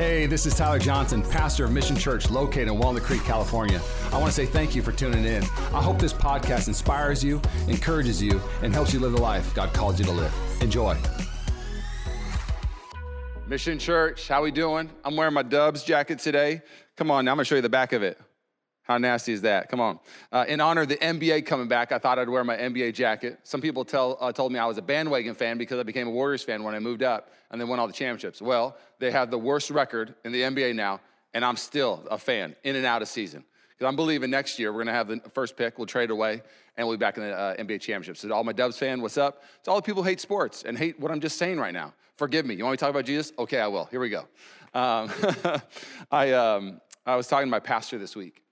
Hey, this is Tyler Johnson, pastor of Mission Church located in Walnut Creek, California. I want to say thank you for tuning in. I hope this podcast inspires you, encourages you, and helps you live the life God called you to live. Enjoy. Mission Church, how we doing? I'm wearing my Dubs jacket today. Come on, now I'm going to show you the back of it. How nasty is that? Come on. Uh, in honor of the NBA coming back, I thought I'd wear my NBA jacket. Some people tell, uh, told me I was a bandwagon fan because I became a Warriors fan when I moved up and then won all the championships. Well, they have the worst record in the NBA now, and I'm still a fan in and out of season. Because I'm believing next year we're going to have the first pick, we'll trade away, and we'll be back in the uh, NBA championship. So, all my Dubs fan, what's up? It's all the people who hate sports and hate what I'm just saying right now. Forgive me. You want me to talk about Jesus? Okay, I will. Here we go. Um, I, um, I was talking to my pastor this week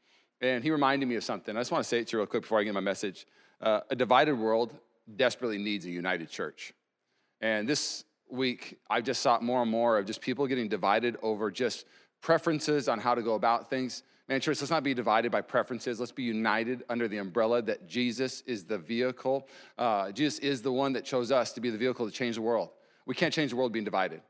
and he reminded me of something. I just want to say it to you real quick before I get my message. Uh, a divided world desperately needs a united church. And this week, I've just saw more and more of just people getting divided over just preferences on how to go about things. Man, church, let's not be divided by preferences. Let's be united under the umbrella that Jesus is the vehicle. Uh, Jesus is the one that chose us to be the vehicle to change the world. We can't change the world being divided.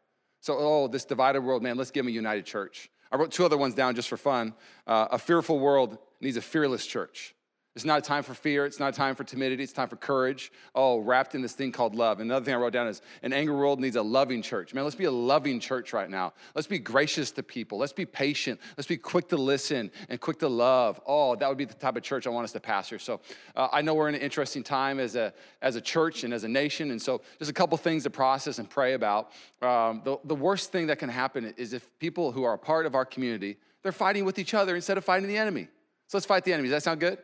So, oh, this divided world, man, let's give them a united church. I wrote two other ones down just for fun. Uh, a fearful world needs a fearless church. It's not a time for fear. It's not a time for timidity. It's time for courage. Oh, wrapped in this thing called love. Another thing I wrote down is an angry world needs a loving church. Man, let's be a loving church right now. Let's be gracious to people. Let's be patient. Let's be quick to listen and quick to love. Oh, that would be the type of church I want us to pastor. So uh, I know we're in an interesting time as a, as a church and as a nation. And so just a couple things to process and pray about. Um, the, the worst thing that can happen is if people who are a part of our community, they're fighting with each other instead of fighting the enemy. So let's fight the enemy. Does that sound good?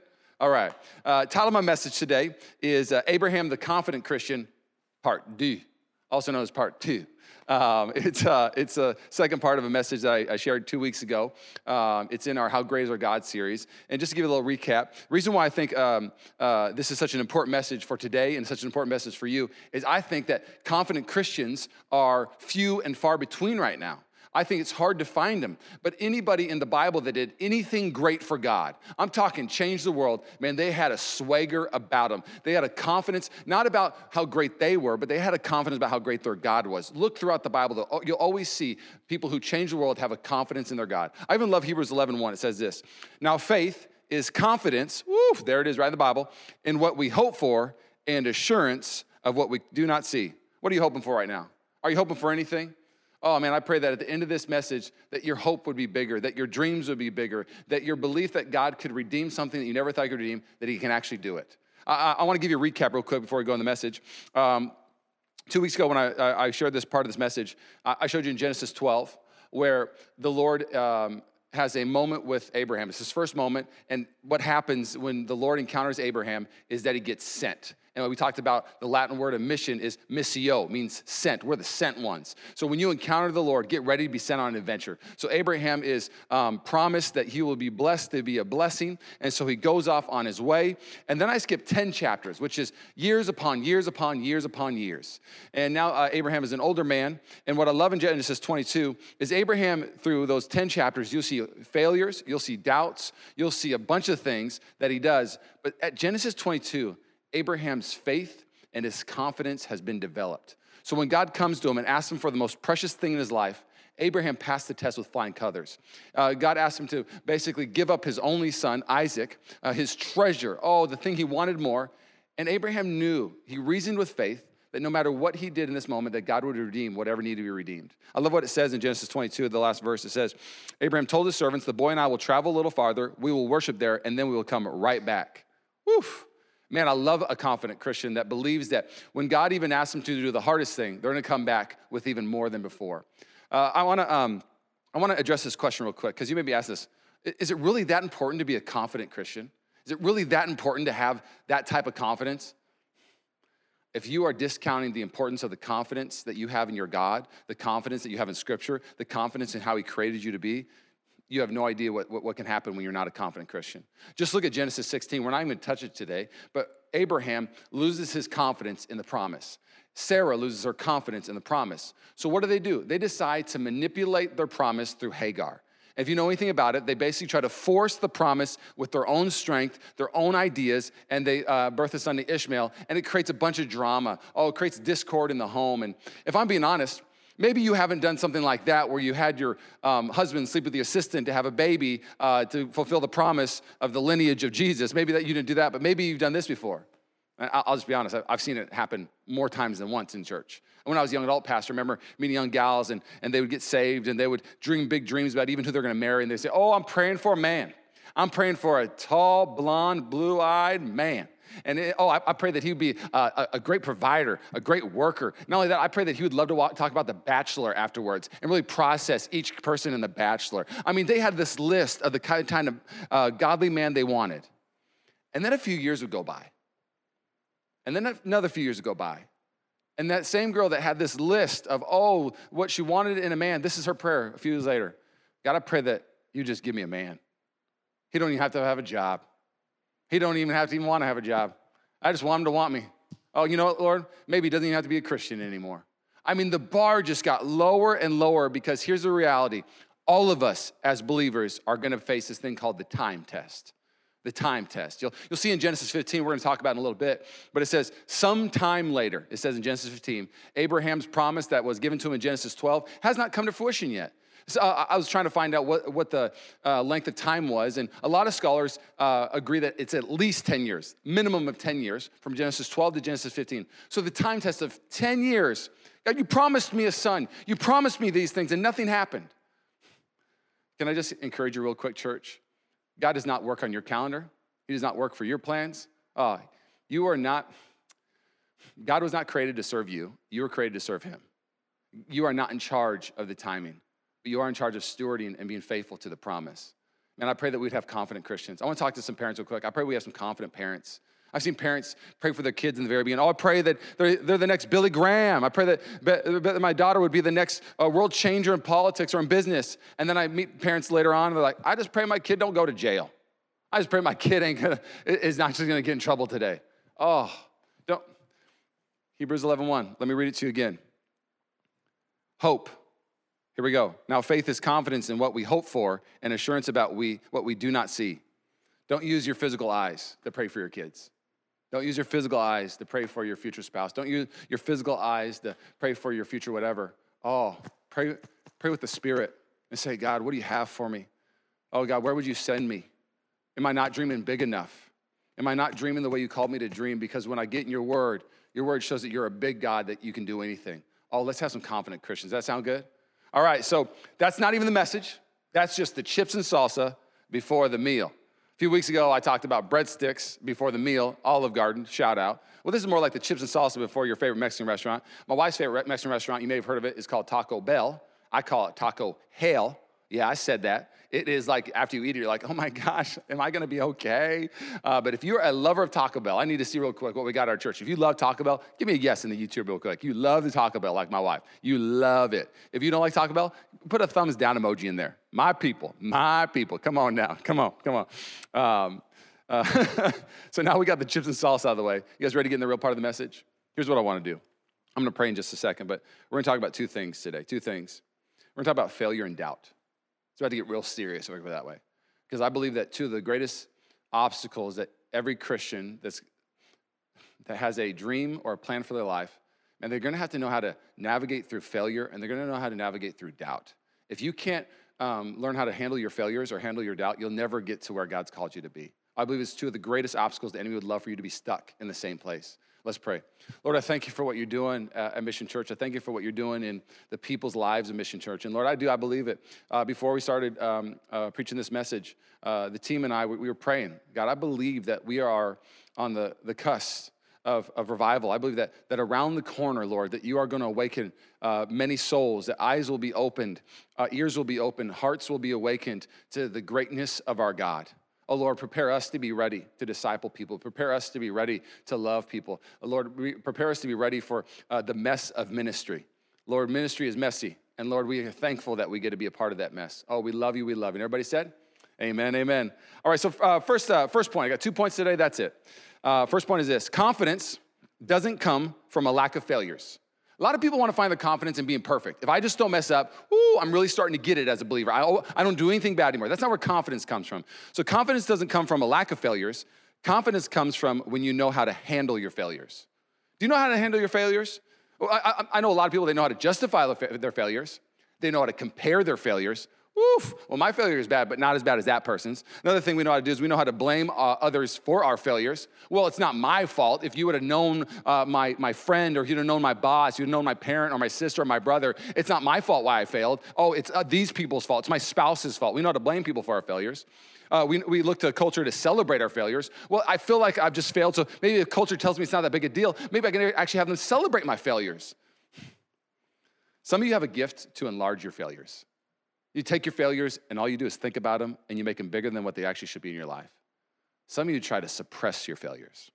All right. Uh, title of my message today is uh, Abraham the Confident Christian, Part D, also known as Part Two. Um, it's, uh, it's a second part of a message that I, I shared two weeks ago. Um, it's in our How Great is Our God series. And just to give you a little recap, reason why I think um, uh, this is such an important message for today and such an important message for you is I think that confident Christians are few and far between right now. I think it's hard to find them. But anybody in the Bible that did anything great for God, I'm talking change the world, man, they had a swagger about them. They had a confidence, not about how great they were, but they had a confidence about how great their God was. Look throughout the Bible, you'll always see people who change the world have a confidence in their God. I even love Hebrews 11 1. It says this Now, faith is confidence, woo, there it is right in the Bible, in what we hope for and assurance of what we do not see. What are you hoping for right now? Are you hoping for anything? Oh man, I pray that at the end of this message, that your hope would be bigger, that your dreams would be bigger, that your belief that God could redeem something that you never thought he could redeem, that he can actually do it. I, I want to give you a recap real quick before we go in the message. Um, two weeks ago, when I, I, shared this part of this message, I showed you in Genesis 12 where the Lord um, has a moment with Abraham. It's his first moment, and what happens when the Lord encounters Abraham is that he gets sent. And we talked about the Latin word of mission is missio, means sent. We're the sent ones. So when you encounter the Lord, get ready to be sent on an adventure. So Abraham is um, promised that he will be blessed to be a blessing. And so he goes off on his way. And then I skip 10 chapters, which is years upon years upon years upon years. And now uh, Abraham is an older man. And what I love in Genesis 22 is Abraham, through those 10 chapters, you'll see failures, you'll see doubts, you'll see a bunch of things that he does. But at Genesis 22, Abraham's faith and his confidence has been developed. So when God comes to him and asks him for the most precious thing in his life, Abraham passed the test with flying colors. Uh, God asked him to basically give up his only son, Isaac, uh, his treasure, oh, the thing he wanted more. And Abraham knew, he reasoned with faith that no matter what he did in this moment, that God would redeem whatever needed to be redeemed. I love what it says in Genesis 22, the last verse. It says, Abraham told his servants, The boy and I will travel a little farther, we will worship there, and then we will come right back. Woof. Man, I love a confident Christian that believes that when God even asks them to do the hardest thing, they're gonna come back with even more than before. Uh, I wanna, um, I wanna address this question real quick, because you may be asked this Is it really that important to be a confident Christian? Is it really that important to have that type of confidence? If you are discounting the importance of the confidence that you have in your God, the confidence that you have in Scripture, the confidence in how He created you to be, you have no idea what, what, what, can happen when you're not a confident Christian. Just look at Genesis 16. We're not even going to touch it today, but Abraham loses his confidence in the promise. Sarah loses her confidence in the promise. So, what do they do? They decide to manipulate their promise through Hagar. If you know anything about it, they basically try to force the promise with their own strength, their own ideas, and they uh, birth a son to Ishmael, and it creates a bunch of drama. Oh, it creates discord in the home. And if I'm being honest, Maybe you haven't done something like that where you had your um, husband sleep with the assistant to have a baby uh, to fulfill the promise of the lineage of Jesus. Maybe that you didn't do that, but maybe you've done this before. I'll just be honest, I've seen it happen more times than once in church. When I was a young adult pastor, I remember meeting young gals and, and they would get saved and they would dream big dreams about even who they're gonna marry. And they'd say, Oh, I'm praying for a man. I'm praying for a tall, blonde, blue eyed man. And it, oh, I, I, pray that he would be a, a, great provider, a great worker. Not only that, I pray that he would love to walk, talk about the bachelor afterwards and really process each person in the bachelor. I mean, they had this list of the kind of uh, godly man they wanted. And then a few years would go by. And then another few years would go by. And that same girl that had this list of, oh, what she wanted in a man, this is her prayer a few years later. God, I pray that you just give me a man. He don't even have to have a job. He don't even have to even want to have a job. I just want him to want me. Oh, you know what, Lord? Maybe he doesn't even have to be a Christian anymore. I mean, the bar just got lower and lower because here's the reality. All of us as believers are gonna face this thing called the time test. The time test. You'll, you'll see in Genesis 15, we're gonna talk about in a little bit, but it says, sometime later, it says in Genesis 15, Abraham's promise that was given to him in Genesis 12 has not come to fruition yet. So uh, I was trying to find out what, what the uh, length of time was, and a lot of scholars uh, agree that it's at least 10 years, minimum of 10 years, from Genesis 12 to Genesis 15. So the time test of 10 years, God, you promised me a son, you promised me these things, and nothing happened. Can I just encourage you, real quick, church? God does not work on your calendar, He does not work for your plans. Uh, you are not, God was not created to serve you, you were created to serve Him. You are not in charge of the timing but you are in charge of stewarding and being faithful to the promise. And I pray that we'd have confident Christians. I want to talk to some parents real quick. I pray we have some confident parents. I've seen parents pray for their kids in the very beginning. Oh, I pray that they're, they're the next Billy Graham. I pray that, that my daughter would be the next uh, world changer in politics or in business. And then I meet parents later on, and they're like, I just pray my kid don't go to jail. I just pray my kid ain't gonna, is not just gonna get in trouble today. Oh, don't. Hebrews 11 1. Let me read it to you again. Hope here we go. Now, faith is confidence in what we hope for and assurance about we, what we do not see. Don't use your physical eyes to pray for your kids. Don't use your physical eyes to pray for your future spouse. Don't use your physical eyes to pray for your future whatever. Oh, pray, pray with the Spirit and say, God, what do you have for me? Oh, God, where would you send me? Am I not dreaming big enough? Am I not dreaming the way you called me to dream? Because when I get in your word, your word shows that you're a big God that you can do anything. Oh, let's have some confident Christians. Does that sound good? All right, so that's not even the message. That's just the chips and salsa before the meal. A few weeks ago, I talked about breadsticks before the meal, Olive Garden, shout out. Well, this is more like the chips and salsa before your favorite Mexican restaurant. My wife's favorite Mexican restaurant, you may have heard of it, is called Taco Bell. I call it Taco Hell. Yeah, I said that. It is like after you eat it, you're like, oh my gosh, am I gonna be okay? Uh, but if you're a lover of Taco Bell, I need to see real quick what we got at our church. If you love Taco Bell, give me a yes in the YouTube real quick. You love the Taco Bell like my wife. You love it. If you don't like Taco Bell, put a thumbs down emoji in there. My people, my people. Come on now, come on, come on. Um, uh, so now we got the chips and sauce out of the way. You guys ready to get in the real part of the message? Here's what I wanna do. I'm gonna pray in just a second, but we're gonna talk about two things today. Two things. We're gonna talk about failure and doubt. It's about to get real serious, if I go that way. Because I believe that two of the greatest obstacles that every Christian that's, that has a dream or a plan for their life, and they're gonna have to know how to navigate through failure and they're gonna know how to navigate through doubt. If you can't um, learn how to handle your failures or handle your doubt, you'll never get to where God's called you to be. I believe it's two of the greatest obstacles the enemy would love for you to be stuck in the same place. Let's pray. Lord, I thank you for what you're doing at Mission Church. I thank you for what you're doing in the people's lives of Mission Church. And Lord, I do, I believe it. Uh, before we started um, uh, preaching this message, uh, the team and I, we, we were praying. God, I believe that we are on the, the cusp of, of revival. I believe that, that around the corner, Lord, that you are going to awaken uh, many souls, that eyes will be opened, uh, ears will be opened, hearts will be awakened to the greatness of our God. Oh Lord, prepare us to be ready to disciple people. Prepare us to be ready to love people. Oh Lord, prepare us to be ready for uh, the mess of ministry. Lord, ministry is messy. And Lord, we are thankful that we get to be a part of that mess. Oh, we love you, we love you. And everybody said, Amen, amen. All right, so uh, first, uh, first point, I got two points today, that's it. Uh, first point is this confidence doesn't come from a lack of failures. A lot of people want to find the confidence in being perfect. If I just don't mess up, ooh, I'm really starting to get it as a believer. I, I don't do anything bad anymore. That's not where confidence comes from. So, confidence doesn't come from a lack of failures. Confidence comes from when you know how to handle your failures. Do you know how to handle your failures? I, I, know a lot of people, they know how to justify their failures. They know how to compare their failures. Woof. Well, my failure is bad, but not as bad as that person's. Another thing we know how to do is we know how to blame uh, others for our failures. Well, it's not my fault. If you would have known uh, my, my friend, or you'd have known my boss, you'd have known my parent, or my sister, or my brother, it's not my fault why I failed. Oh, it's uh, these people's fault. It's my spouse's fault. We know how to blame people for our failures. Uh, we, we look to a culture to celebrate our failures. Well, I feel like I've just failed, so maybe the culture tells me it's not that big a deal. Maybe I can actually have them celebrate my failures. Some of you have a gift to enlarge your failures. You take your failures and all you do is think about them and you make them bigger than what they actually should be in your life. Some of you try to suppress your failures.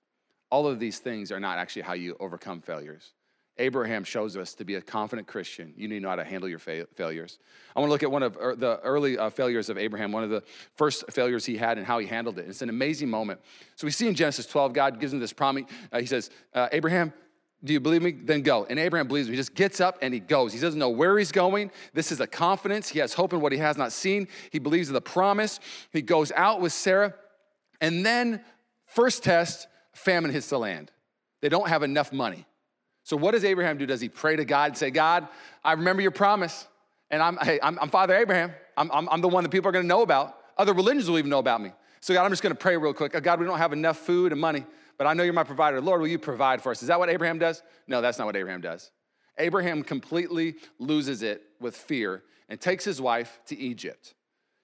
All of these things are not actually how you overcome failures. Abraham shows us to be a confident Christian, you need to know how to handle your fa- failures. I want to look at one of er, the early uh, failures of Abraham, one of the first failures he had and how he handled it. It's an amazing moment. So we see in Genesis 12, God gives him this promise. Uh, he says, uh, Abraham, do you believe me? Then go. And Abraham believes me. He just gets up and he goes. He doesn't know where he's going. This is a confidence. He has hope in what he has not seen. He believes in the promise. He goes out with Sarah. And then, first test, famine hits the land. They don't have enough money. So, what does Abraham do? Does he pray to God and say, God, I remember your promise. And I'm, hey, I'm, I'm Father Abraham. I'm, I'm, I'm the one that people are going to know about. Other religions will even know about me. So, God, I'm just going to pray real quick. Oh, God, we don't have enough food and money but I know you're my provider. Lord, will you provide for us? Is that what Abraham does? No, that's not what Abraham does. Abraham completely loses it with fear and takes his wife to Egypt.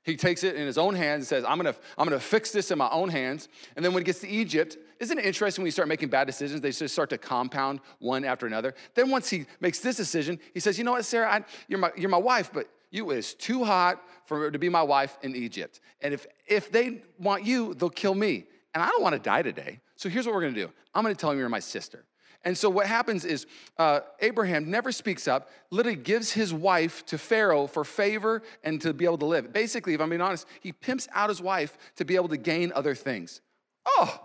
He takes it in his own hands and says, I'm gonna, I'm gonna fix this in my own hands. And then when he gets to Egypt, isn't it interesting when you start making bad decisions, they just start to compound one after another? Then once he makes this decision, he says, You know what, Sarah, I, you're, my, you're my wife, but you is too hot for to be my wife in Egypt. And if, if they want you, they'll kill me. And I don't wanna die today. So here's what we're gonna do I'm gonna tell him you're my sister. And so what happens is uh, Abraham never speaks up, literally gives his wife to Pharaoh for favor and to be able to live. Basically, if I'm being honest, he pimps out his wife to be able to gain other things. Oh,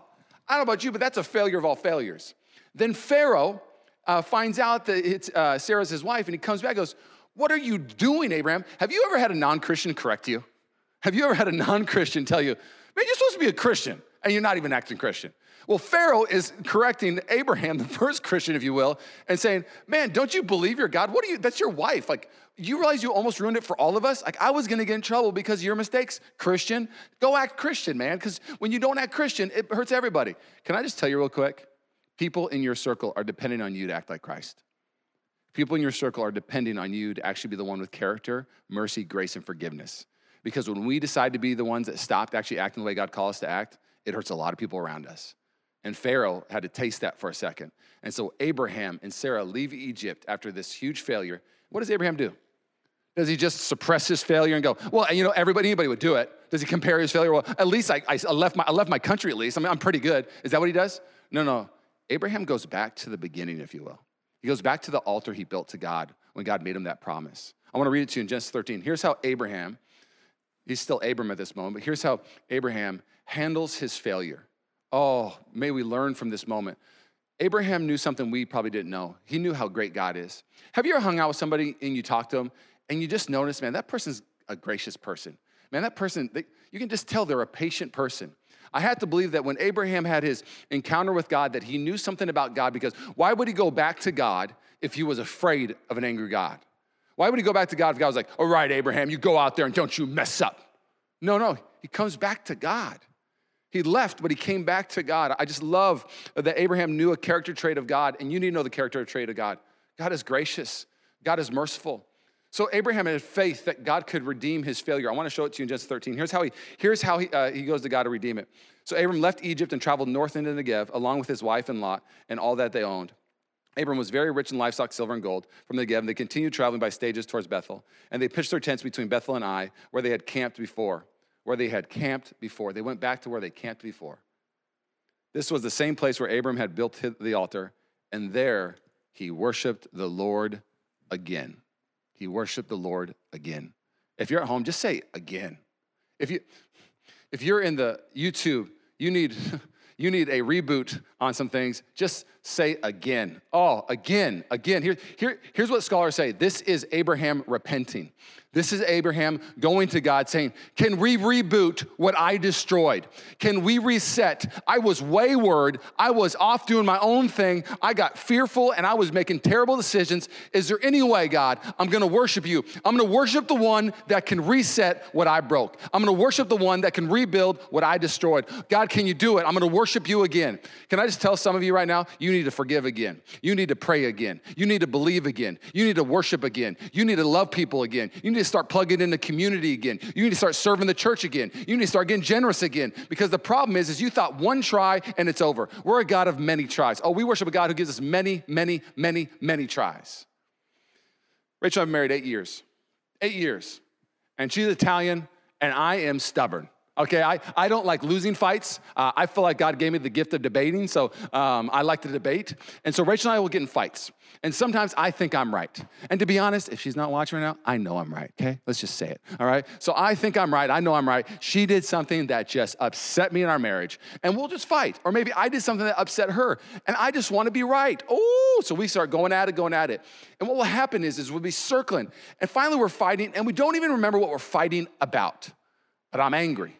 I don't know about you, but that's a failure of all failures. Then Pharaoh uh, finds out that it's, uh, Sarah's his wife, and he comes back and goes, What are you doing, Abraham? Have you ever had a non Christian correct you? Have you ever had a non Christian tell you, Man, you're supposed to be a Christian, and you're not even acting Christian? Well, Pharaoh is correcting Abraham, the first Christian, if you will, and saying, Man, don't you believe your God? What are you? That's your wife. Like, you realize you almost ruined it for all of us? Like, I was gonna get in trouble because of your mistakes, Christian. Go act Christian, man, because when you don't act Christian, it hurts everybody. Can I just tell you real quick? People in your circle are depending on you to act like Christ. People in your circle are depending on you to actually be the one with character, mercy, grace, and forgiveness. Because when we decide to be the ones that stopped actually acting the way God called us to act, it hurts a lot of people around us. And Pharaoh had to taste that for a second. And so Abraham and Sarah leave Egypt after this huge failure. What does Abraham do? Does he just suppress his failure and go, well, you know, everybody, anybody would do it? Does he compare his failure? Well, at least I, I, left, my, I left my country at least. I mean, I'm pretty good. Is that what he does? No, no. Abraham goes back to the beginning, if you will. He goes back to the altar he built to God when God made him that promise. I want to read it to you in Genesis 13. Here's how Abraham, he's still Abram at this moment, but here's how Abraham handles his failure. Oh, may we learn from this moment. Abraham knew something we probably didn't know. He knew how great God is. Have you ever hung out with somebody and you talk to them and you just notice, man, that person's a gracious person. Man, that person, they, you can just tell they're a patient person. I had to believe that when Abraham had his encounter with God, that he knew something about God because why would he go back to God if he was afraid of an angry God? Why would he go back to God if God was like, all right, Abraham, you go out there and don't you mess up? No, no, he comes back to God. He left, but he came back to God. I just love that Abraham knew a character trait of God, and you need to know the character trait of God. God is gracious, God is merciful. So Abraham had faith that God could redeem his failure. I want to show it to you in Genesis 13. Here's how he, here's how he, uh, he goes to God to redeem it. So Abram left Egypt and traveled north into Negev, along with his wife and Lot and all that they owned. Abram was very rich in livestock, silver, and gold from the Negev, they continued traveling by stages towards Bethel. And they pitched their tents between Bethel and Ai, where they had camped before where they had camped before. They went back to where they camped before. This was the same place where Abram had built the altar, and there he worshiped the Lord again. He worshiped the Lord again. If you're at home, just say again. If you if you're in the YouTube, you need you need a reboot on some things. Just say again. Oh, again, again. Here, here, here's what scholars say this is Abraham repenting. This is Abraham going to God saying, Can we reboot what I destroyed? Can we reset? I was wayward. I was off doing my own thing. I got fearful and I was making terrible decisions. Is there any way, God, I'm gonna worship you? I'm gonna worship the one that can reset what I broke. I'm gonna worship the one that can rebuild what I destroyed. God, can you do it? I'm gonna worship you again. Can I just tell some of you right now, you need to forgive again. You need to pray again. You need to believe again. You need to worship again. You need to love people again. You need to start plugging in the community again. You need to start serving the church again. You need to start getting generous again. Because the problem is, is you thought one try and it's over. We're a God of many tries. Oh, we worship a God who gives us many, many, many, many tries. Rachel, I've been married eight years. Eight years. And she's Italian, and I am stubborn. Okay, I, I don't like losing fights. Uh, I feel like God gave me the gift of debating, so um, I like to debate. And so Rachel and I will get in fights. And sometimes I think I'm right. And to be honest, if she's not watching right now, I know I'm right, okay? Let's just say it, all right? So I think I'm right. I know I'm right. She did something that just upset me in our marriage, and we'll just fight. Or maybe I did something that upset her, and I just want to be right. Oh, so we start going at it, going at it. And what will happen is, is we'll be circling, and finally we're fighting, and we don't even remember what we're fighting about. But I'm angry.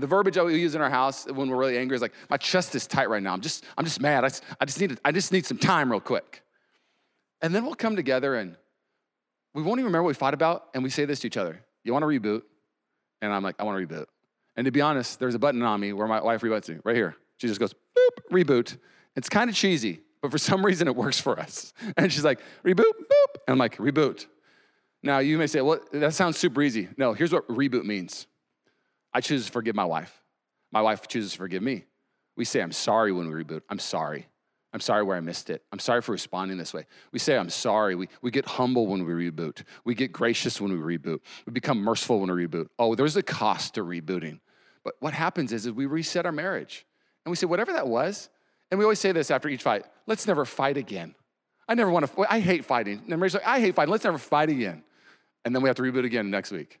The verbiage that we use in our house when we're really angry is like, my chest is tight right now. I'm just, I'm just mad. I just, I just need, I just need some time real quick. And then we'll come together and we won't even remember what we fought about. And we say this to each other. You want to reboot? And I'm like, I want to reboot. And to be honest, there's a button on me where my wife reboots me, right here. She just goes, boop, reboot. It's kind of cheesy, but for some reason it works for us. And she's like, reboot, boop. And I'm like, reboot. Now you may say, well, that sounds super easy. No, here's what reboot means I choose to forgive my wife. My wife chooses to forgive me. We say, I'm sorry when we reboot. I'm sorry. I'm sorry where I missed it. I'm sorry for responding this way. We say, I'm sorry. We, we get humble when we reboot. We get gracious when we reboot. We become merciful when we reboot. Oh, there's a cost to rebooting. But what happens is, is we reset our marriage. And we say, whatever that was, and we always say this after each fight let's never fight again. I never want to, I hate fighting. And Mary's like, I hate fighting. Let's never fight again. And then we have to reboot again next week.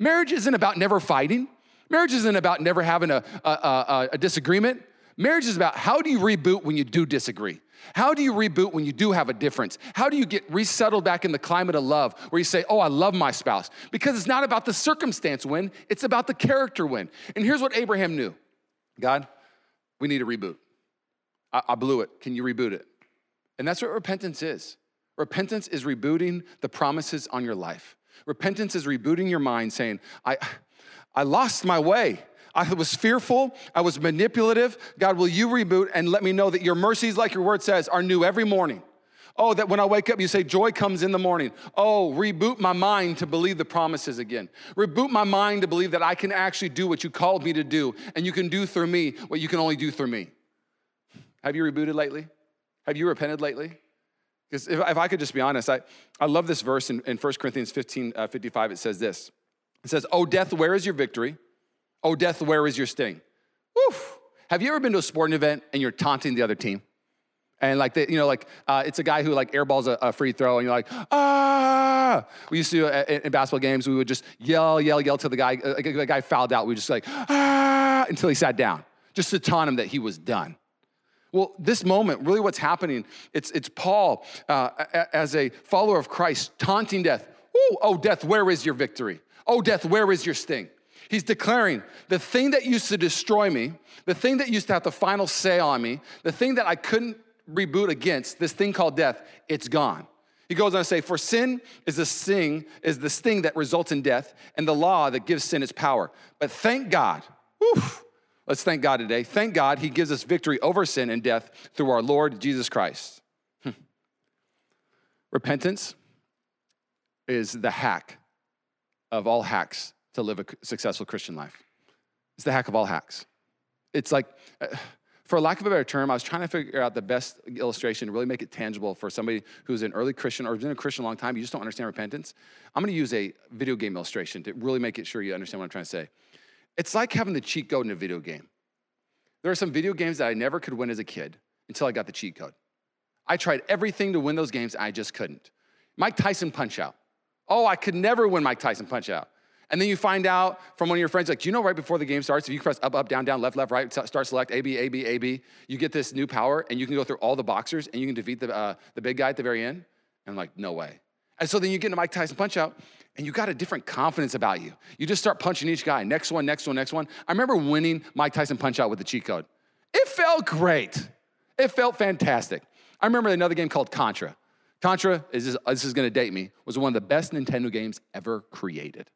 Marriage isn't about never fighting. Marriage isn't about never having a, a, a, a disagreement. Marriage is about how do you reboot when you do disagree? How do you reboot when you do have a difference? How do you get resettled back in the climate of love where you say, Oh, I love my spouse? Because it's not about the circumstance win, it's about the character win. And here's what Abraham knew God, we need a reboot. I, I blew it. Can you reboot it? And that's what repentance is. Repentance is rebooting the promises on your life. Repentance is rebooting your mind saying, I, I lost my way. I was fearful. I was manipulative. God, will you reboot and let me know that your mercies, like your word says, are new every morning? Oh, that when I wake up, you say, joy comes in the morning. Oh, reboot my mind to believe the promises again. Reboot my mind to believe that I can actually do what you called me to do, and you can do through me what you can only do through me. Have you rebooted lately? Have you repented lately? Because if, if, I could just be honest, I, I love this verse in, in 1 Corinthians 15 uh, 55. It says this It says, Oh, death, where is your victory? Oh, death, where is your sting? Woof. Have you ever been to a sporting event and you're taunting the other team? And like, the, you know, like uh, it's a guy who like airballs a, a, free throw, and you're like, ah. We used to uh, in, in basketball games, we would just yell, yell, yell till the guy, uh, the guy fouled out. We just like ah until he sat down, just to taunt him that he was done. Well, this moment, really, what's happening? It's it's Paul uh, as a follower of Christ, taunting death. Ooh, oh, death, where is your victory? Oh, death, where is your sting? He's declaring the thing that used to destroy me, the thing that used to have the final say on me, the thing that I couldn't reboot against, this thing called death, it's gone. He goes on to say, For sin is the sting, is the sting that results in death, and the law that gives sin its power. But thank God, whew, let's thank God today. Thank God he gives us victory over sin and death through our Lord Jesus Christ. Hmm. Repentance is the hack of all hacks to live a successful Christian life. It's the hack of all hacks. It's like, uh, for lack of a better term, I was trying to figure out the best illustration to really make it tangible for somebody who's an early Christian or been a Christian a long time, you just don't understand repentance. I'm gonna use a video game illustration to really make it sure you understand what I'm trying to say. It's like having the cheat code in a video game. There are some video games that I never could win as a kid until I got the cheat code. I tried everything to win those games, I just couldn't. Mike Tyson Punch Out. Oh, I could never win Mike Tyson Punch Out. And then you find out from one of your friends, like, you know right before the game starts, if you press up, up, down, down, left, left, right, start select, A, B, A, B, A, B, you get this new power and you can go through all the boxers and you can defeat the, uh, the big guy at the very end? And I'm like, no way. And so then you get into Mike Tyson punch out and you got a different confidence about you. You just start punching each guy, next one, next one, next one. I remember winning Mike Tyson punch out with the cheat code. It felt great. It felt fantastic. I remember another game called Contra. Contra, is this, this is gonna date me, was one of the best Nintendo games ever created.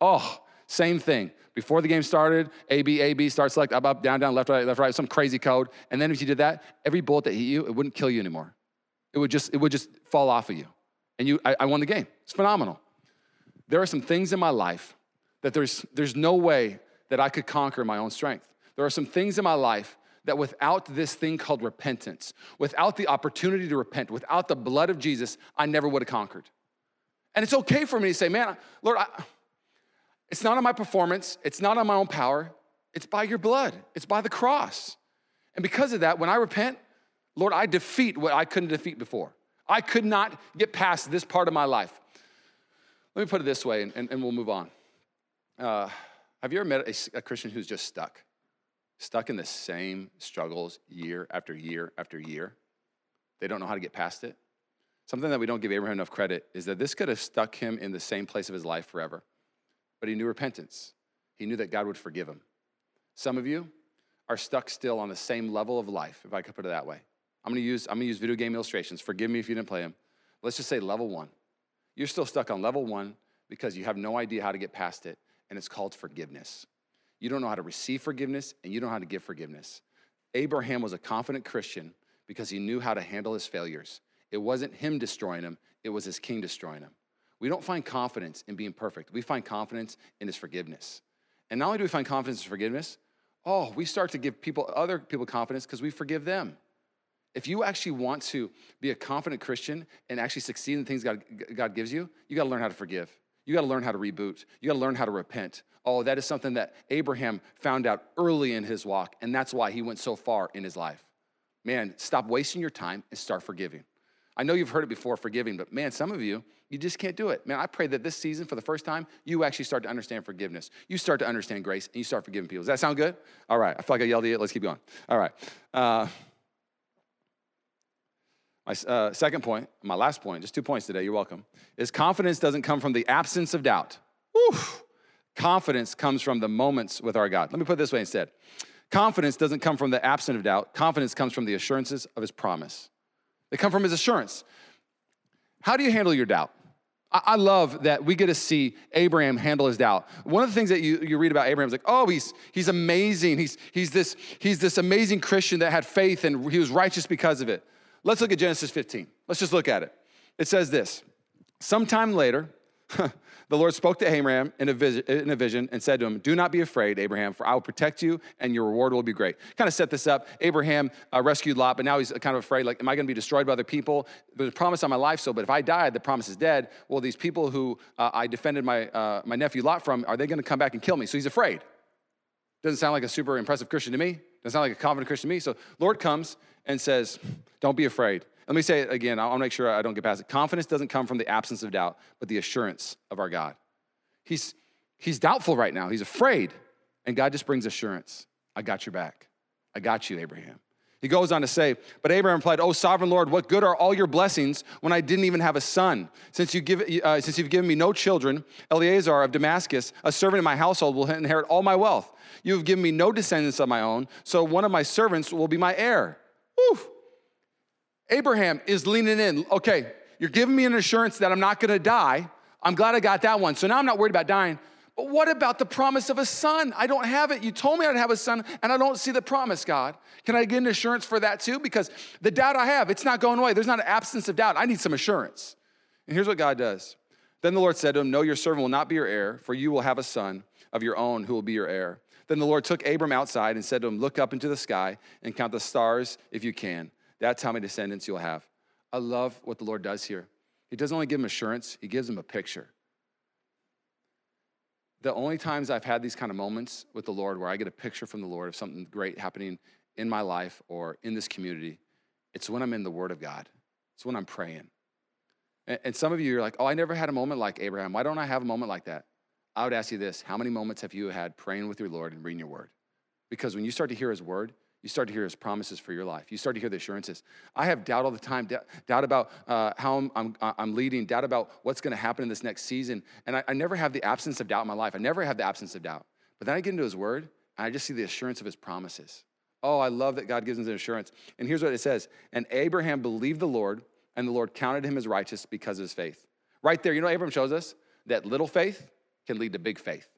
Oh, same thing. Before the game started, A, B, A, B, start select, up, up, down, down, left, right, left, right, some crazy code. And then if you did that, every bullet that hit you, it wouldn't kill you anymore. It would just, it would just fall off of you. And you, I, I won the game. It's phenomenal. There are some things in my life that there's, there's no way that I could conquer my own strength. There are some things in my life that without this thing called repentance, without the opportunity to repent, without the blood of Jesus, I never would have conquered. And it's okay for me to say, man, Lord, I, it's not on my performance, it's not on my own power, it's by your blood, it's by the cross. And because of that, when I repent, Lord, I defeat what I couldn't defeat before. I could not get past this part of my life. Let me put it this way, and, and, and we'll move on. Uh, have you ever met a, a Christian who's just stuck? Stuck in the same struggles year after year after year? They don't know how to get past it? Something that we don't give Abraham enough credit is that this could have stuck him in the same place of his life forever but he knew repentance. He knew that God would forgive him. Some of you are stuck still on the same level of life, if I could put it that way. I'm gonna use, I'm gonna use video game illustrations. Forgive me if you didn't play them. Let's just say level one. You're still stuck on level one because you have no idea how to get past it, and it's called forgiveness. You don't know how to receive forgiveness, and you don't know how to give forgiveness. Abraham was a confident Christian because he knew how to handle his failures. It wasn't him destroying him, it was his king destroying him. We don't find confidence in being perfect. We find confidence in his forgiveness. And not only do we find confidence in forgiveness, oh, we start to give people other people confidence because we forgive them. If you actually want to be a confident Christian and actually succeed in the things God, God gives you, you got to learn how to forgive. You got to learn how to reboot. You got to learn how to repent. Oh, that is something that Abraham found out early in his walk, and that's why he went so far in his life. Man, stop wasting your time and start forgiving. I know you've heard it before, forgiving, but man, some of you, you just can't do it. Man, I pray that this season, for the first time, you actually start to understand forgiveness. You start to understand grace, and you start forgiving people. Does that sound good? All right. I feel like I yelled at you. Let's keep going. All right. Uh, my uh, second point, my last point, just two points today, you're welcome, is confidence doesn't come from the absence of doubt. Confidence comes from the moments with our God. Let me put it this way instead. Confidence doesn't come from the absence of doubt. Confidence comes from the assurances of his promise. They come from his assurance. How do you handle your doubt? I love that we get to see Abraham handle his doubt. One of the things that you, you read about Abraham is like, oh, he's, he's amazing. He's, he's, this, he's this amazing Christian that had faith and he was righteous because of it. Let's look at Genesis 15. Let's just look at it. It says this Sometime later, the Lord spoke to Abraham in a, vision, in a, vision, and said to him, Do not be afraid, Abraham, for I will protect you and your reward will be great. Kind of set this up. Abraham uh, rescued Lot, but now he's kind of afraid, like, am I going to be destroyed by other people? There's a promise on my life, so, but if I die, the promise is dead. Well, these people who uh, I defended my, uh, my nephew Lot from, are they going to come back and kill me? So he's afraid. Doesn't sound like a super impressive Christian to me. Doesn't sound like a confident Christian to me. So Lord comes and says, Don't be afraid. Let me say it again. I'll make sure I don't get past it. Confidence doesn't come from the absence of doubt, but the assurance of our God. He's, he's doubtful right now, he's afraid. And God just brings assurance I got your back. I got you, Abraham. He goes on to say, But Abraham replied, Oh, sovereign Lord, what good are all your blessings when I didn't even have a son? Since, you give, uh, since you've given me no children, Eliezer of Damascus, a servant in my household, will inherit all my wealth. You have given me no descendants of my own, so one of my servants will be my heir. Woo! Abraham is leaning in. Okay, you're giving me an assurance that I'm not gonna die. I'm glad I got that one. So now I'm not worried about dying. But what about the promise of a son? I don't have it. You told me I'd have a son, and I don't see the promise, God. Can I get an assurance for that too? Because the doubt I have, it's not going away. There's not an absence of doubt. I need some assurance. And here's what God does. Then the Lord said to him, No, your servant will not be your heir, for you will have a son of your own who will be your heir. Then the Lord took Abram outside and said to him, Look up into the sky and count the stars if you can. That's how many descendants you'll have. I love what the Lord does here. He doesn't only give him assurance, he gives him a picture. The only times I've had these kind of moments with the Lord where I get a picture from the Lord of something great happening in my life or in this community, it's when I'm in the Word of God. It's when I'm praying. And some of you are like, oh, I never had a moment like Abraham. Why don't I have a moment like that? I would ask you this How many moments have you had praying with your Lord and reading your word? Because when you start to hear his word, you start to hear his promises for your life. You start to hear the assurances. I have doubt all the time, doubt, about uh, how I'm, I'm, I'm, leading, doubt about what's going to happen in this next season. And I, I never have the absence of doubt in my life. I never have the absence of doubt. But then I get into his word, and I just see the assurance of his promises. Oh, I love that God gives us an assurance. And here's what it says And Abraham believed the Lord, and the Lord counted him as righteous because of his faith. Right there, you know, Abraham shows us that little faith can lead to big faith.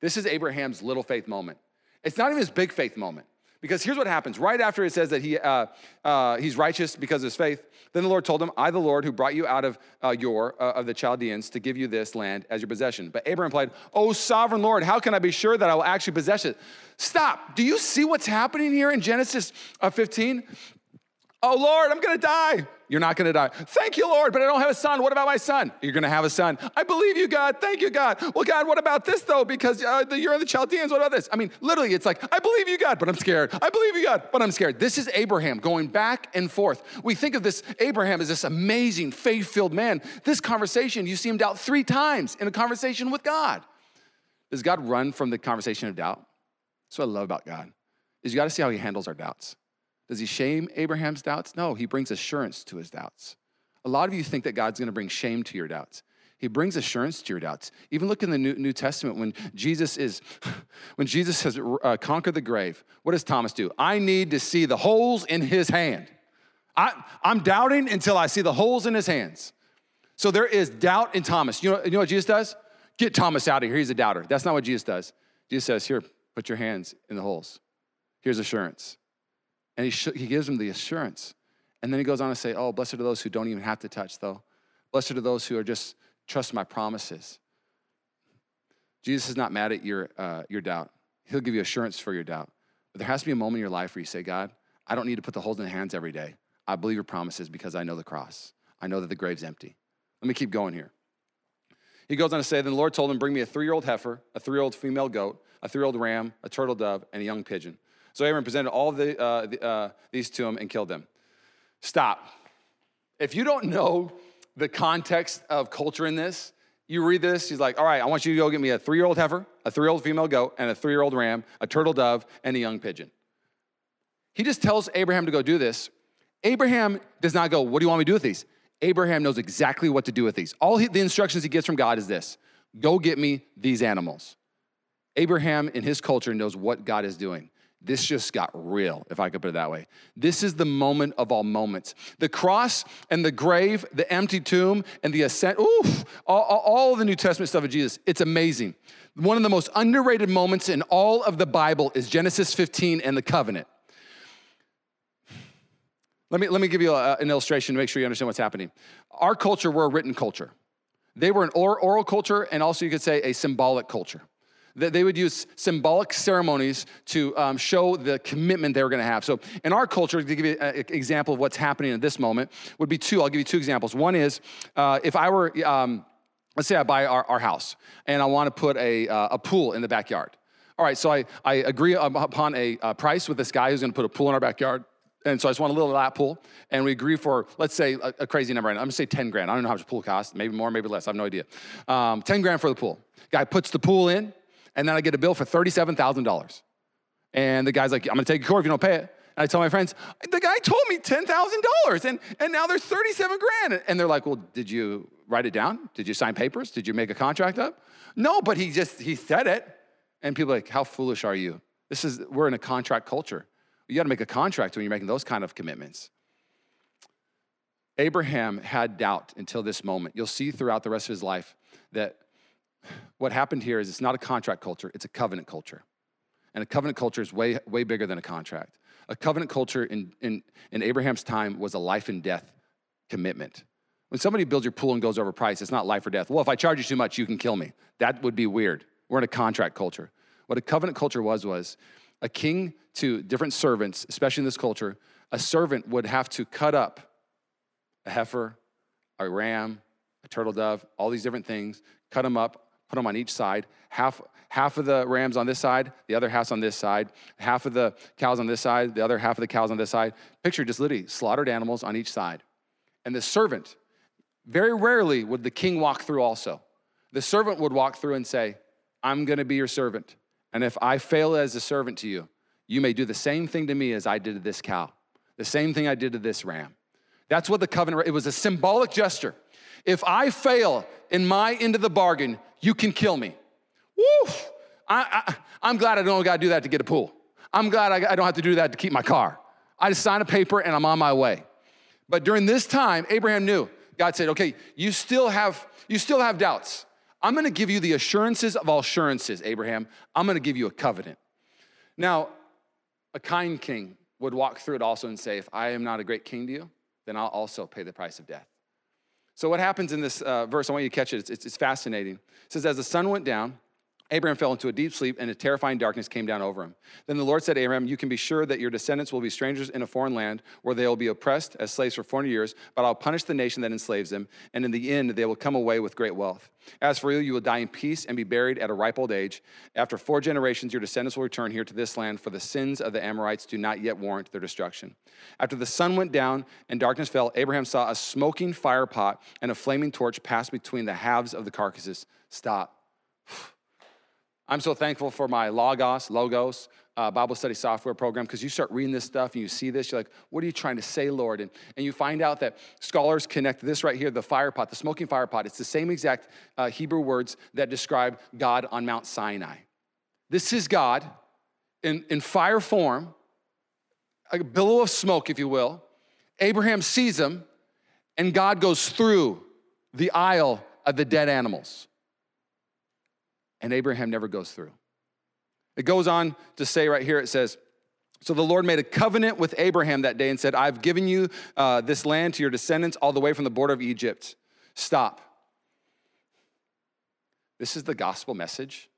This is Abraham's little faith moment. It's not even his big faith moment. Because here's what happens right after it says that he, uh, uh, he's righteous because of his faith, then the Lord told him, I, the Lord, who brought you out of uh, your, uh, of the Chaldeans to give you this land as your possession. But Abraham replied, Oh, sovereign Lord, how can I be sure that I will actually possess it? Stop. Do you see what's happening here in Genesis uh, 15? Oh, Lord, I'm gonna die. You're not gonna die. Thank you, Lord, but I don't have a son. What about my son? You're gonna have a son. I believe you, God. Thank you, God. Well, God, what about this, though? Because uh, you're in the Chaldeans. What about this? I mean, literally, it's like, I believe you, God, but I'm scared. I believe you, God, but I'm scared. This is Abraham going back and forth. We think of this Abraham as this amazing, faith filled man. This conversation, you see him doubt three times in a conversation with God. Does God run from the conversation of doubt? That's what I love about God, is you got to see how he handles our doubts. Does he shame Abraham's doubts? No, he brings assurance to his doubts. A lot of you think that God's going to bring shame to your doubts. He brings assurance to your doubts. Even look in the New, Testament when Jesus is, when Jesus has uh, conquered the grave. What does Thomas do? I need to see the holes in his hand. I, I'm doubting until I see the holes in his hands. So there is doubt in Thomas. You know, you know what Jesus does? Get Thomas out of here. He's a doubter. That's not what Jesus does. Jesus says, Here, put your hands in the holes. Here's assurance. And he, sh- he gives them the assurance. And then he goes on to say, Oh, blessed are those who don't even have to touch, though. Blessed are those who are just trust my promises. Jesus is not mad at your, uh, your doubt. He'll give you assurance for your doubt. But there has to be a moment in your life where you say, God, I don't need to put the holes in the hands every day. I believe your promises because I know the cross. I know that the grave's empty. Let me keep going here. He goes on to say, Then the Lord told him, Bring me a three year old heifer, a three year old female goat, a three year old ram, a turtle dove, and a young pigeon. So Abraham presented all the, uh, the, uh, these to him and killed them. Stop. If you don't know the context of culture in this, you read this, he's like, all right, I want you to go get me a three year old heifer, a three year old female goat, and a three year old ram, a turtle dove, and a young pigeon. He just tells Abraham to go do this. Abraham does not go, what do you want me to do with these? Abraham knows exactly what to do with these. All he, the instructions he gets from God is this go get me these animals. Abraham, in his culture, knows what God is doing. This just got real, if I could put it that way. This is the moment of all moments. The cross and the grave, the empty tomb, and the ascent, oof, all, all the New Testament stuff of Jesus, it's amazing. One of the most underrated moments in all of the Bible is Genesis 15 and the covenant. Let me, let me give you a, an illustration to make sure you understand what's happening. Our culture, we're a written culture. They were an oral culture, and also you could say a symbolic culture they would use symbolic ceremonies to um, show the commitment they were going to have. So, in our culture, to give you an example of what's happening at this moment, would be two. I'll give you two examples. One is uh, if I were, um, let's say I buy our, our house and I want to put a, uh, a pool in the backyard. All right, so I, I agree upon a, a price with this guy who's going to put a pool in our backyard. And so I just want a little lap pool, and we agree for, let's say, a, a crazy number. I'm gonna say 10 grand. I don't know how much a pool costs, maybe more, maybe less, I have no idea. Um, 10 grand for the pool. Guy puts the pool in, and then I get a bill for $37,000. And the guy's like, I'm gonna take a court if you don't pay it. And I tell my friends, the guy told me $10,000 and, and now there's 37 grand. And they're like, well, did you write it down? Did you sign papers? Did you make a contract up? No, but he just, he said it. And people are like, how foolish are you? This is, we're in a contract culture. You gotta make a contract when you're making those kind of commitments. Abraham had doubt until this moment. You'll see throughout the rest of his life that what happened here is it's not a contract culture, it's a covenant culture. And a covenant culture is way, way bigger than a contract. A covenant culture in, in, in Abraham's time was a life and death commitment. When somebody builds your pool and goes over price, it's not life or death. Well, if I charge you too much, you can kill me. That would be weird. We're in a contract culture. What a covenant culture was, was a king to different servants, especially in this culture, a servant would have to cut up a heifer, a ram, a turtle dove, all these different things, cut them up, put them on each side. Half, half of the rams on this side, the other half on this side. Half of the cows on this side, the other half of the cows on this side. Picture just literally slaughtered animals on each side. And the servant, very rarely would the king walk through also. The servant would walk through and say, I'm gonna be your servant. And if I fail as a servant to you, you may do the same thing to me as I did to this cow, the same thing I did to this ram. That's what the covenant, it was a symbolic gesture. If I fail in my end of the bargain, you can kill me. Woo! I, am glad I don't gotta do that to get a pool. I'm glad I, I don't have to do that to keep my car. I just sign a paper and I'm on my way. But during this time, Abraham knew. God said, okay, you still have, you still have doubts. I'm gonna give you the assurances of all assurances, Abraham. I'm gonna give you a covenant. Now, a kind king would walk through it also and say, if I am not a great king to you, then I'll also pay the price of death. So, what happens in this uh, verse, I want you to catch it, it's, it's, it's fascinating. It says, As the sun went down, Abraham fell into a deep sleep, and a terrifying darkness came down over him. Then the Lord said to Abraham, You can be sure that your descendants will be strangers in a foreign land, where they will be oppressed as slaves for 400 years, but I'll punish the nation that enslaves them, and in the end they will come away with great wealth. As for you, you will die in peace and be buried at a ripe old age. After four generations, your descendants will return here to this land, for the sins of the Amorites do not yet warrant their destruction. After the sun went down and darkness fell, Abraham saw a smoking fire pot and a flaming torch pass between the halves of the carcasses. Stop. I'm so thankful for my Logos, Logos, uh, Bible study software program because you start reading this stuff and you see this, you're like, what are you trying to say, Lord? And, and you find out that scholars connect this right here, the fire pot, the smoking fire pot. It's the same exact uh, Hebrew words that describe God on Mount Sinai. This is God in, in fire form, a billow of smoke, if you will. Abraham sees him, and God goes through the aisle of the dead animals and Abraham never goes through. It goes on to say right here, it says, so the Lord made a covenant with Abraham that day and said, I've given you uh, this land to your descendants all the way from the border of Egypt. Stop. This is the gospel message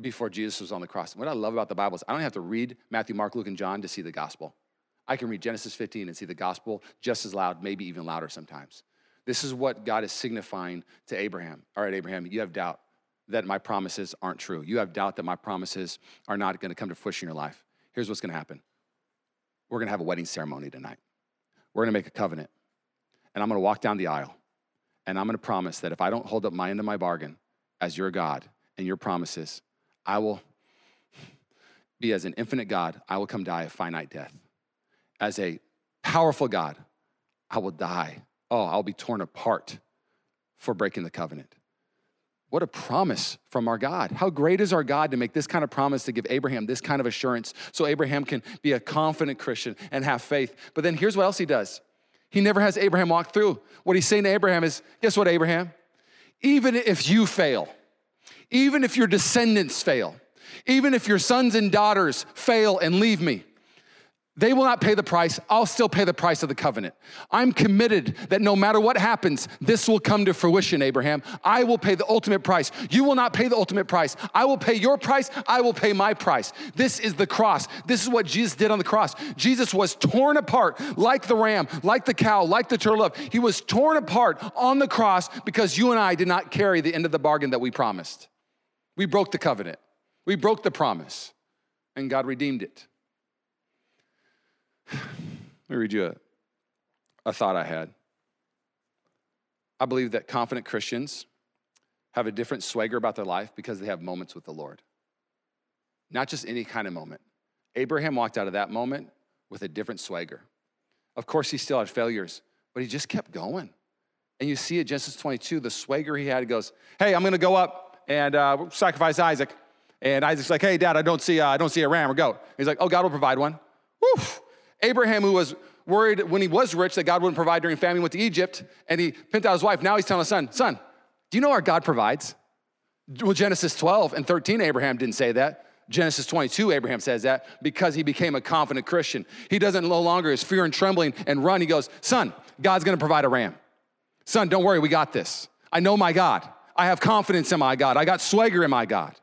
before Jesus was on the cross. What I love about the Bible is I don't have to read Matthew, Mark, Luke, and John to see the gospel. I can read Genesis 15 and see the gospel just as loud, maybe even louder sometimes. This is what God is signifying to Abraham. All right, Abraham, you have doubt that my promises aren't true. You have doubt that my promises are not going to come to fruition in your life. Here's what's going to happen we're going to have a wedding ceremony tonight. We're going to make a covenant. And I'm going to walk down the aisle. And I'm going to promise that if I don't hold up my end of my bargain as your God and your promises, I will be as an infinite God, I will come die a finite death. As a powerful God, I will die. Oh, I'll be torn apart for breaking the covenant. What a promise from our God. How great is our God to make this kind of promise to give Abraham this kind of assurance so Abraham can be a confident Christian and have faith. But then here's what else he does he never has Abraham walk through. What he's saying to Abraham is guess what, Abraham? Even if you fail, even if your descendants fail, even if your sons and daughters fail and leave me, they will not pay the price. I'll still pay the price of the covenant. I'm committed that no matter what happens, this will come to fruition, Abraham. I will pay the ultimate price. You will not pay the ultimate price. I will pay your price. I will pay my price. This is the cross. This is what Jesus did on the cross. Jesus was torn apart like the ram, like the cow, like the turtle dove. He was torn apart on the cross because you and I did not carry the end of the bargain that we promised. We broke the covenant, we broke the promise, and God redeemed it. Let me read you a, a thought I had. I believe that confident Christians have a different swagger about their life because they have moments with the Lord. Not just any kind of moment. Abraham walked out of that moment with a different swagger. Of course, he still had failures, but he just kept going. And you see at Genesis 22, the swagger he had, goes, Hey, I'm gonna go up and uh, sacrifice Isaac. And Isaac's like, Hey, dad, I don't see, uh, I don't see a ram or goat. He's like, Oh, God will provide one. Woof. Abraham, who was worried when he was rich that God wouldn't provide during famine, went to Egypt and he pimped out his wife. Now he's telling his son, Son, do you know our God provides? Well, Genesis 12 and 13, Abraham didn't say that. Genesis 22, Abraham says that because he became a confident Christian. He doesn't no longer is fear and trembling and run. He goes, Son, God's gonna provide a ram. Son, don't worry, we got this. I know my God. I have confidence in my God. I got swagger in my God.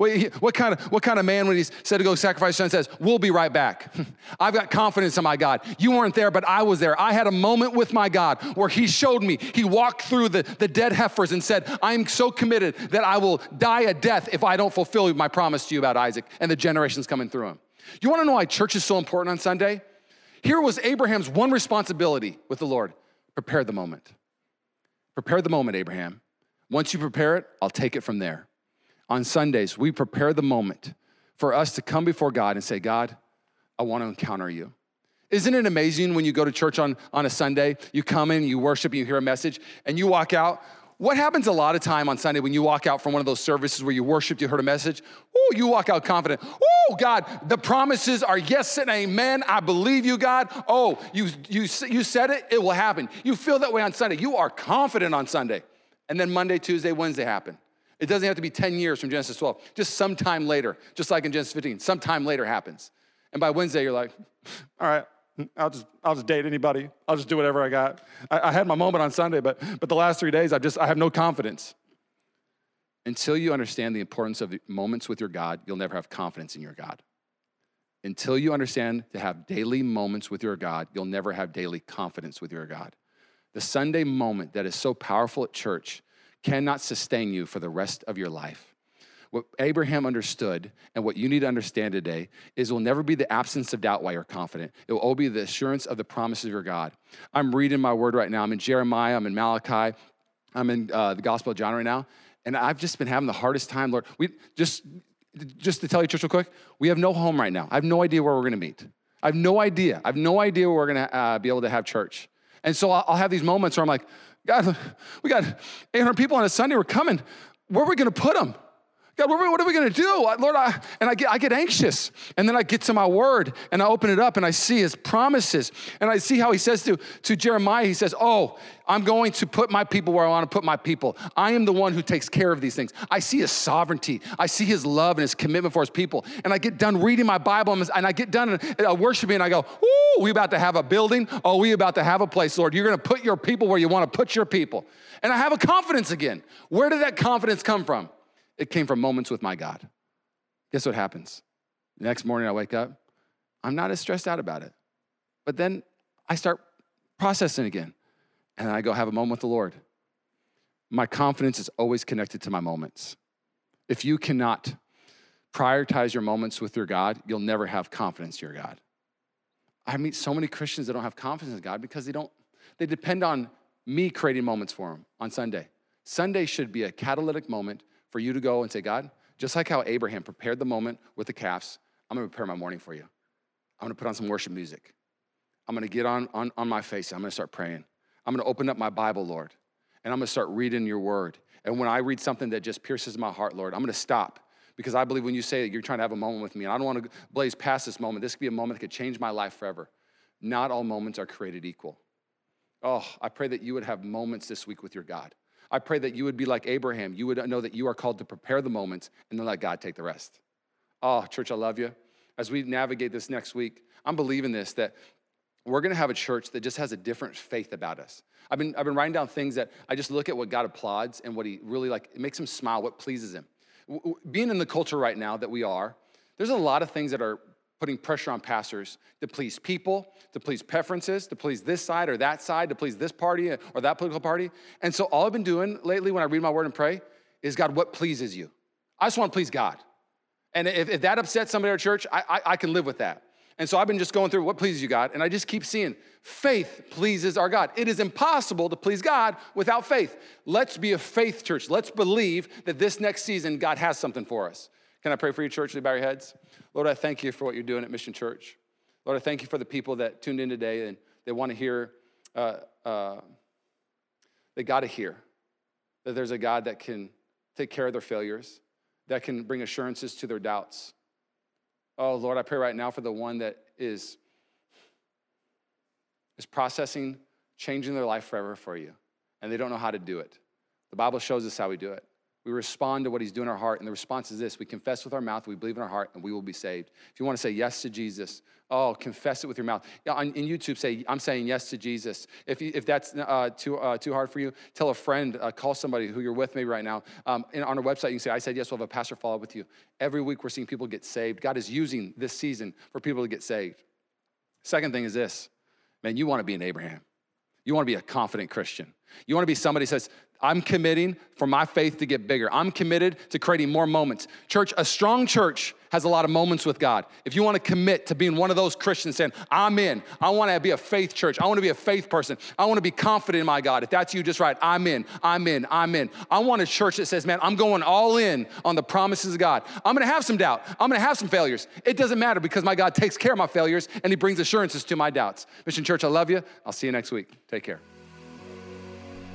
What, kind of, what kind of man, when he said to go sacrifice son, says, We'll be right back? I've got confidence in my God. You weren't there, but I was there. I had a moment with my God where he showed me. He walked through the, the dead heifers and said, I'm so committed that I will die a death if I don't fulfill my promise to you about Isaac and the generations coming through him. You wanna know why church is so important on Sunday? Here was Abraham's one responsibility with the Lord prepare the moment. Prepare the moment, Abraham. Once you prepare it, I'll take it from there. On Sundays, we prepare the moment for us to come before God and say, God, I want to encounter you. Isn't it amazing when you go to church on, on a Sunday, you come in, you worship, you hear a message, and you walk out? What happens a lot of time on Sunday when you walk out from one of those services where you worshiped, you heard a message? Oh, you walk out confident. Oh, God, the promises are yes and amen. I believe you, God. Oh, you, you, you said it, it will happen. You feel that way on Sunday. You are confident on Sunday. And then Monday, Tuesday, Wednesday happen. It doesn't have to be 10 years from Genesis 12. Just sometime later, just like in Genesis 15, sometime later happens. And by Wednesday, you're like, all right, I'll just, I'll just date anybody. I'll just do whatever I got. I, I had my moment on Sunday, but, but the last three days, I just, I have no confidence. Until you understand the importance of moments with your God, you'll never have confidence in your God. Until you understand to have daily moments with your God, you'll never have daily confidence with your God. The Sunday moment that is so powerful at church cannot sustain you for the rest of your life. What Abraham understood and what you need to understand today is it will never be the absence of doubt while you're confident. It will all be the assurance of the promises of your God. I'm reading my word right now. I'm in Jeremiah, I'm in Malachi, I'm in uh, the Gospel of John right now. And I've just been having the hardest time, Lord. We just just to tell you, church, real quick, we have no home right now. I have no idea where we're going to meet. I have no idea. I have no idea where we're going to uh, be able to have church. And so I'll, I'll have these moments where I'm like, God, we got 800 people on a Sunday. We're coming. Where are we going to put them? God, what are we going to do? Lord, I, and I get, I get anxious. And then I get to my word and I open it up and I see his promises. And I see how he says to, to Jeremiah, he says, Oh, I'm going to put my people where I want to put my people. I am the one who takes care of these things. I see his sovereignty. I see his love and his commitment for his people. And I get done reading my Bible and I get done uh, worshiping and I go, Ooh, we about to have a building. Oh, we about to have a place, Lord. You're going to put your people where you want to put your people. And I have a confidence again. Where did that confidence come from? It came from moments with my God. Guess what happens? The next morning I wake up, I'm not as stressed out about it. But then I start processing again, and I go have a moment with the Lord. My confidence is always connected to my moments. If you cannot prioritize your moments with your God, you'll never have confidence in your God. I meet so many Christians that don't have confidence in God because they don't, they depend on me creating moments for them on Sunday. Sunday should be a catalytic moment for you to go and say, God, just like how Abraham prepared the moment with the calves, I'm gonna prepare my morning for you. I'm gonna put on some worship music. I'm gonna get on, on, on my face. I'm gonna start praying. I'm gonna open up my Bible, Lord, and I'm gonna start reading your word. And when I read something that just pierces my heart, Lord, I'm gonna stop because I believe when you say that you're trying to have a moment with me, and I don't wanna blaze past this moment, this could be a moment that could change my life forever. Not all moments are created equal. Oh, I pray that you would have moments this week with your God. I pray that you would be like Abraham. You would know that you are called to prepare the moments and then let God take the rest. Oh, church, I love you. As we navigate this next week, I'm believing this that we're gonna have a church that just has a different faith about us. I've been, I've been writing down things that I just look at what God applauds and what he really like, it makes him smile, what pleases him. Being in the culture right now that we are, there's a lot of things that are putting pressure on pastors to please people, to please preferences, to please this side or that side, to please this party or that political party. And so all I've been doing lately when I read my word and pray is God, what pleases you? I just want to please God. And if, if that upsets somebody at our church, I, I, I can live with that. And so I've been just going through what pleases you, God, and I just keep seeing faith pleases our God. It is impossible to please God without faith. Let's be a faith church. Let's believe that this next season God has something for us. Can I pray for you, church? Would bow your heads? Lord, I thank you for what you're doing at Mission Church. Lord, I thank you for the people that tuned in today and they want to hear, uh, uh, they got to hear that there's a God that can take care of their failures, that can bring assurances to their doubts. Oh, Lord, I pray right now for the one that is, is processing, changing their life forever for you, and they don't know how to do it. The Bible shows us how we do it. We respond to what he's doing in our heart, and the response is this we confess with our mouth, we believe in our heart, and we will be saved. If you want to say yes to Jesus, oh, confess it with your mouth. On, in YouTube, say, I'm saying yes to Jesus. If, if that's uh, too, uh, too hard for you, tell a friend, uh, call somebody who you're with maybe right now. Um, and on our website, you can say, I said yes, we'll have a pastor follow up with you. Every week, we're seeing people get saved. God is using this season for people to get saved. Second thing is this man, you want to be an Abraham. You want to be a confident Christian. You want to be somebody who says, I'm committing for my faith to get bigger. I'm committed to creating more moments. Church, a strong church has a lot of moments with God. If you want to commit to being one of those Christians saying, I'm in, I want to be a faith church, I want to be a faith person, I want to be confident in my God. If that's you, just right, I'm in, I'm in, I'm in. I want a church that says, man, I'm going all in on the promises of God. I'm going to have some doubt, I'm going to have some failures. It doesn't matter because my God takes care of my failures and He brings assurances to my doubts. Mission Church, I love you. I'll see you next week. Take care.